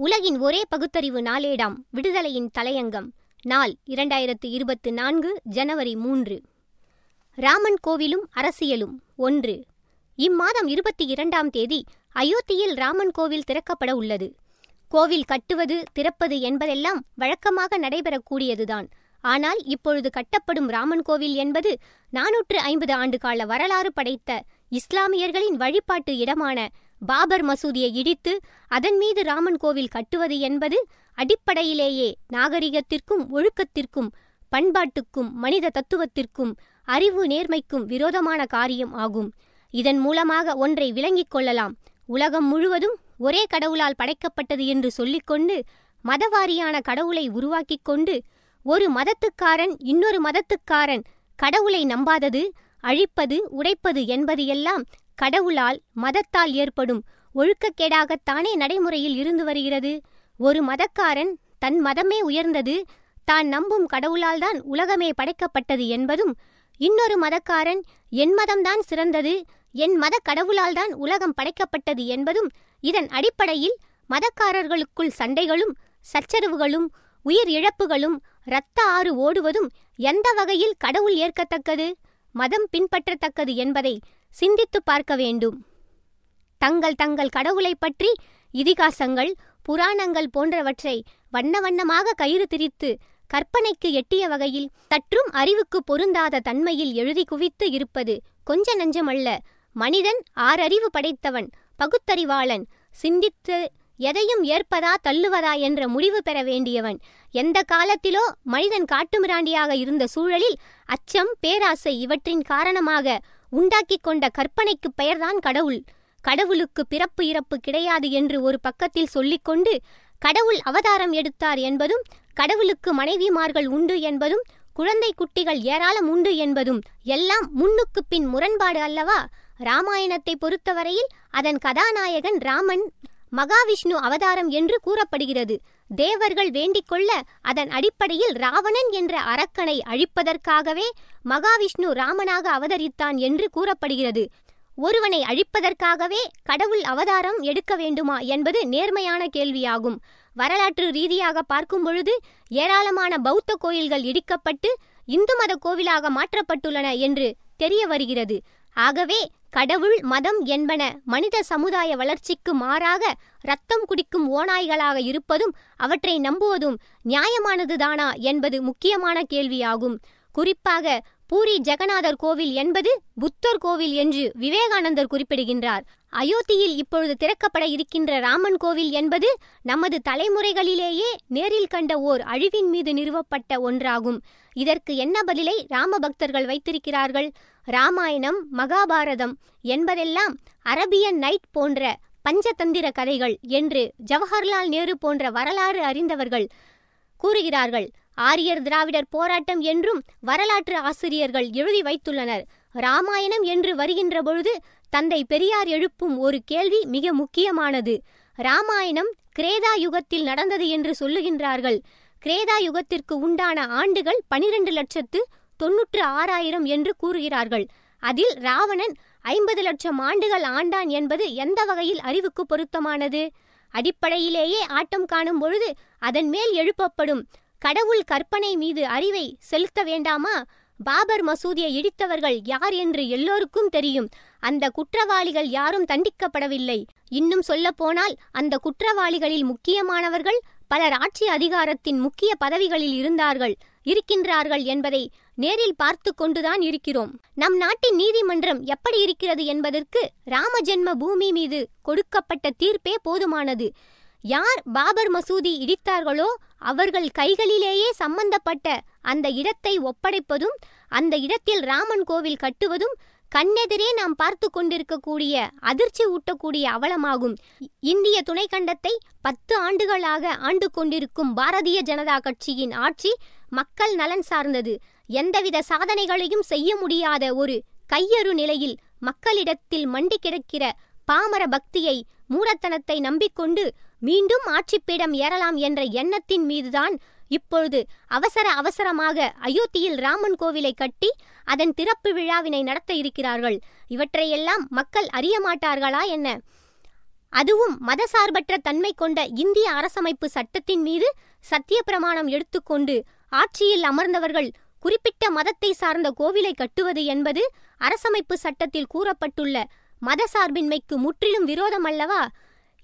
உலகின் ஒரே பகுத்தறிவு நாளேடாம் விடுதலையின் தலையங்கம். நாள் இரண்டாயிரத்து இருபத்து நான்கு ஜனவரி மூன்று. ராமன் கோவிலும் அரசியலும் ஒன்று. இம்மாதம் இருபத்தி இரண்டாம் தேதி அயோத்தியில் ராமன் கோவில் திறக்கப்பட உள்ளது. கோவில் கட்டுவது திறப்பது என்பதெல்லாம் வழக்கமாக நடைபெறக்கூடியதுதான். ஆனால் இப்பொழுது கட்டப்படும் ராமன் கோவில் என்பது நானூற்று ஐம்பது ஆண்டு கால வரலாறு படைத்த இஸ்லாமியர்களின் வழிபாட்டு இடமான பாபர் மசூதியை இடித்து அதன் மீது ராமன் கோவில் கட்டுவது என்பது அடிப்படையிலேயே நாகரிகத்திற்கும் ஒழுக்கத்திற்கும் பண்பாட்டுக்கும் மனித தத்துவத்திற்கும் அறிவு நேர்மைக்கும் விரோதமான காரியம் ஆகும். இதன் மூலமாக ஒன்றை விளங்கிக் கொள்ளலாம். உலகம் முழுவதும் ஒரே கடவுளால் படைக்கப்பட்டது என்று சொல்லிக்கொண்டு மதவாரியான கடவுளை உருவாக்கிக் கொண்டு ஒரு மதத்துக்காரன் இன்னொரு மதத்துக்காரன் கடவுளை நம்பாதது அழிப்பது உடைப்பது என்பது எல்லாம் கடவுளால் மதத்தால் ஏற்படும் ஒழுக்கக்கேடாகத்தானே நடைமுறையில் இருந்து வருகிறது. ஒரு மதக்காரன் தன் மதமே உயர்ந்தது தான் நம்பும் கடவுளால்தான் உலகமே படைக்கப்பட்டது என்பதும் இன்னொரு மதக்காரன் என் மதம்தான் சிறந்தது என் மத கடவுளால்தான் உலகம் படைக்கப்பட்டது என்பதும் இதன் அடிப்படையில் மதக்காரர்களுக்குள் சண்டைகளும் சச்சரவுகளும் உயிர் இழப்புகளும் இரத்த ஆறு ஓடுவதும் எந்த வகையில் கடவுள் ஏற்கத்தக்கது? மதம் பின்பற்றத்தக்கது என்பதை சிந்தித்து பார்க்க வேண்டும். தங்கள் தங்கள் கடவுளை பற்றி இதிகாசங்கள் புராணங்கள் போன்றவற்றை வண்ண வண்ணமாக கயிறு திரித்து கற்பனைக்கு எட்டிய வகையில் சற்றும் அறிவுக்கு பொருந்தாத தன்மையில் எழுதி குவித்து இருப்பது கொஞ்ச நஞ்சமல்ல. மனிதன் ஆறறிவு படைத்தவன் பகுத்தறிவாளன் சிந்தித்து எதையும் ஏற்பதா தள்ளுவதா என்ற முடிவு பெற வேண்டியவன். எந்த காலத்திலோ மனிதன் காட்டுமிராண்டியாக இருந்த சூழலில் அச்சம் பேராசை இவற்றின் காரணமாக உண்டாக்கிக் கொண்ட கற்பனைக்கு பெயர்தான் கடவுள். கடவுளுக்கு பிறப்பு இறப்பு கிடையாது என்று ஒரு பக்கத்தில் சொல்லிக்கொண்டு கடவுள் அவதாரம் எடுத்தார் என்பதும் கடவுளுக்கு மனைவிமார்கள் உண்டு என்பதும் குழந்தை குட்டிகள் ஏராளம் உண்டு என்பதும் எல்லாம் முன்னுக்கு பின் முரண்பாடு அல்லவா? ராமாயணத்தை பொறுத்தவரையில் அதன் கதாநாயகன் ராமன் மகாவிஷ்ணு அவதாரம் என்று கூறப்படுகிறது. தேவர்கள் வேண்டிக்கொள்ள அதன் அடிப்படையில் ராவணன் என்ற அரக்கனை அழிப்பதற்காகவே மகாவிஷ்ணு ராமனாக அவதரித்தான் என்று கூறப்படுகிறது. ஒருவனை அழிப்பதற்காகவே கடவுள் அவதாரம் எடுக்க வேண்டுமா என்பது நேர்மையான கேள்வியாகும். வரலாற்று ரீதியாக பார்க்கும் பொழுது ஏராளமான பௌத்த கோயில்கள் இடிக்கப்பட்டு இந்து மத கோவிலாக மாற்றப்பட்டுள்ளன என்று தெரிய வருகிறது. ஆகவே கடவுள் மதம் என்பன மனித சமுதாய வளர்ச்சிக்கு மாறாக ரத்தம் குடிக்கும் ஓநாய்களாக இருப்பதும் அவற்றை நம்புவதும் நியாயமானதுதானா என்பது முக்கியமான கேள்வியாகும். குறிப்பாக பூரி ஜெகநாதர் கோவில் என்பது புத்தர் கோவில் என்று விவேகானந்தர் குறிப்பிடுகின்றார். அயோத்தியில் இப்பொழுது திறக்கப்பட இருக்கின்ற ராமன் கோவில் என்பது நமது தலைமுறைகளிலேயே நேரில் கண்ட ஓர் அழிவின் மீது நிறுவப்பட்ட ஒன்றாகும். இதற்கு என்ன பதிலை ராம பக்தர்கள் வைத்திருக்கிறார்கள்? ராமாயணம் மகாபாரதம் என்பதெல்லாம் அரபியன் நைட் போன்ற பஞ்சதந்திர கதைகள் என்று ஜவஹர்லால் நேரு போன்ற வரலாறு அறிந்தவர்கள் கூறுகிறார்கள். ஆரியர் திராவிடர் போராட்டம் என்றும் வரலாற்று ஆசிரியர்கள் எழுதி வைத்துள்ளனர். ராமாயணம் என்று வருகின்ற பொழுது தந்தை பெரியார் எழுப்பும் ஒரு கேள்வி மிக முக்கியமானது. ராமாயணம் கிரேதா யுகத்தில் நடந்தது என்று சொல்லுகின்றார்கள். கிரேதா யுகத்திற்கு உண்டான ஆண்டுகள் பனிரெண்டு லட்சத்து தொன்னூற்று ஆறாயிரம் என்று கூறுகிறார்கள். அதில் ராவணன் ஐம்பது லட்சம் ஆண்டுகள் ஆண்டான் என்பது எந்த வகையில் அறிவுக்கு பொருத்தமானது? அடிப்படையிலேயே ஆட்டம் காணும் பொழுது அதன் மேல் எழுப்பப்படும். கடவுள் கற்பனை மீது அறிவை செலுத்த வேண்டாமா? பாபர் மசூதியை இடித்தவர்கள் யார் என்று எல்லோருக்கும் தெரியும். அந்த குற்றவாளிகள் யாரும் தண்டிக்கப்படவில்லை. இன்னும் சொல்லப்போனால் அந்த குற்றவாளிகளில் முக்கியமானவர்கள் பலர் ஆட்சி அதிகாரத்தின் முக்கிய பதவிகளில் இருந்தார்கள் இருக்கின்றார்கள் என்பதை நேரில் பார்த்து கொண்டுதான் இருக்கிறோம். நம் நாட்டின் நீதிமன்றம் எப்படி இருக்கிறது என்பதற்கு ராமஜென்ம பூமி மீது கொடுக்கப்பட்ட தீர்ப்பே போதுமானது. யார் பாபர் மசூதி இடித்தார்களோ அவர்கள் கைகளிலேயே சம்பந்தப்பட்ட அந்த இடத்தை ஒப்படைப்பதும் அந்த இடத்தில் ராமன் கோவில் கட்டுவதும் கண்ணெதிரே நாம் பார்த்து கொண்டிருக்கக்கூடிய அதிர்ச்சி ஊட்டக்கூடிய அவலமாகும். இந்திய துணைக்கண்டத்தை பத்து ஆண்டுகளாக ஆண்டு கொண்டிருக்கும் பாரதிய ஜனதா கட்சியின் ஆட்சி மக்கள் நலன் சார்ந்தது. எந்தவித சாதனைகளையும் செய்ய முடியாத ஒரு கையறு நிலையில் மக்களிடத்தில் மண்டி கிடக்கிற பாமர பக்தியை மூடத்தனத்தை நம்பிக்கொண்டு மீண்டும் ஆட்சிப்பீடம் ஏறலாம் என்ற எண்ணத்தின் மீதுதான் இப்பொழுது அவசர அவசரமாக அயோத்தியில் ராமன் கோவிலை கட்டி அதன் திறப்பு விழாவினை நடத்த இருக்கிறார்கள். இவற்றையெல்லாம் மக்கள் அறிய மாட்டார்களா என்ன? அதுவும் மதசார்பற்ற தன்மை கொண்ட இந்திய அரசமைப்பு சட்டத்தின் மீது சத்திய பிரமாணம் எடுத்துக்கொண்டு ஆட்சியில் அமர்ந்தவர்கள் குறிப்பிட்ட மதத்தை சார்ந்த கோவிலை கட்டுவது என்பது அரசமைப்பு சட்டத்தில் கூறப்பட்டுள்ள மதசார்பின்மைக்கு முற்றிலும் விரோதம் அல்லவா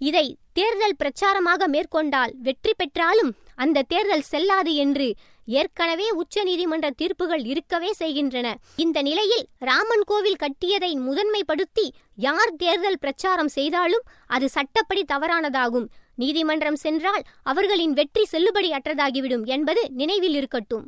இதை தேர்தல் பிரச்சாரமாக மேற்கொண்டால் வெற்றி பெற்றாலும் அந்த தேர்தல் செல்லாது என்று ஏற்கனவே உச்சநீதிமன்ற தீர்ப்புகள் இருக்கவே செய்கின்றன. இந்த நிலையில் ராமன் கோவில் கட்டியதை முதன்மைப்படுத்தி யார் தேர்தல் பிரச்சாரம் செய்தாலும் அது சட்டப்படி தவறானதாகும். நீதிமன்றம் சென்றால் அவர்களின் வெற்றி செல்லுபடி அற்றதாகிவிடும் என்பது நினைவில் இருக்கட்டும்.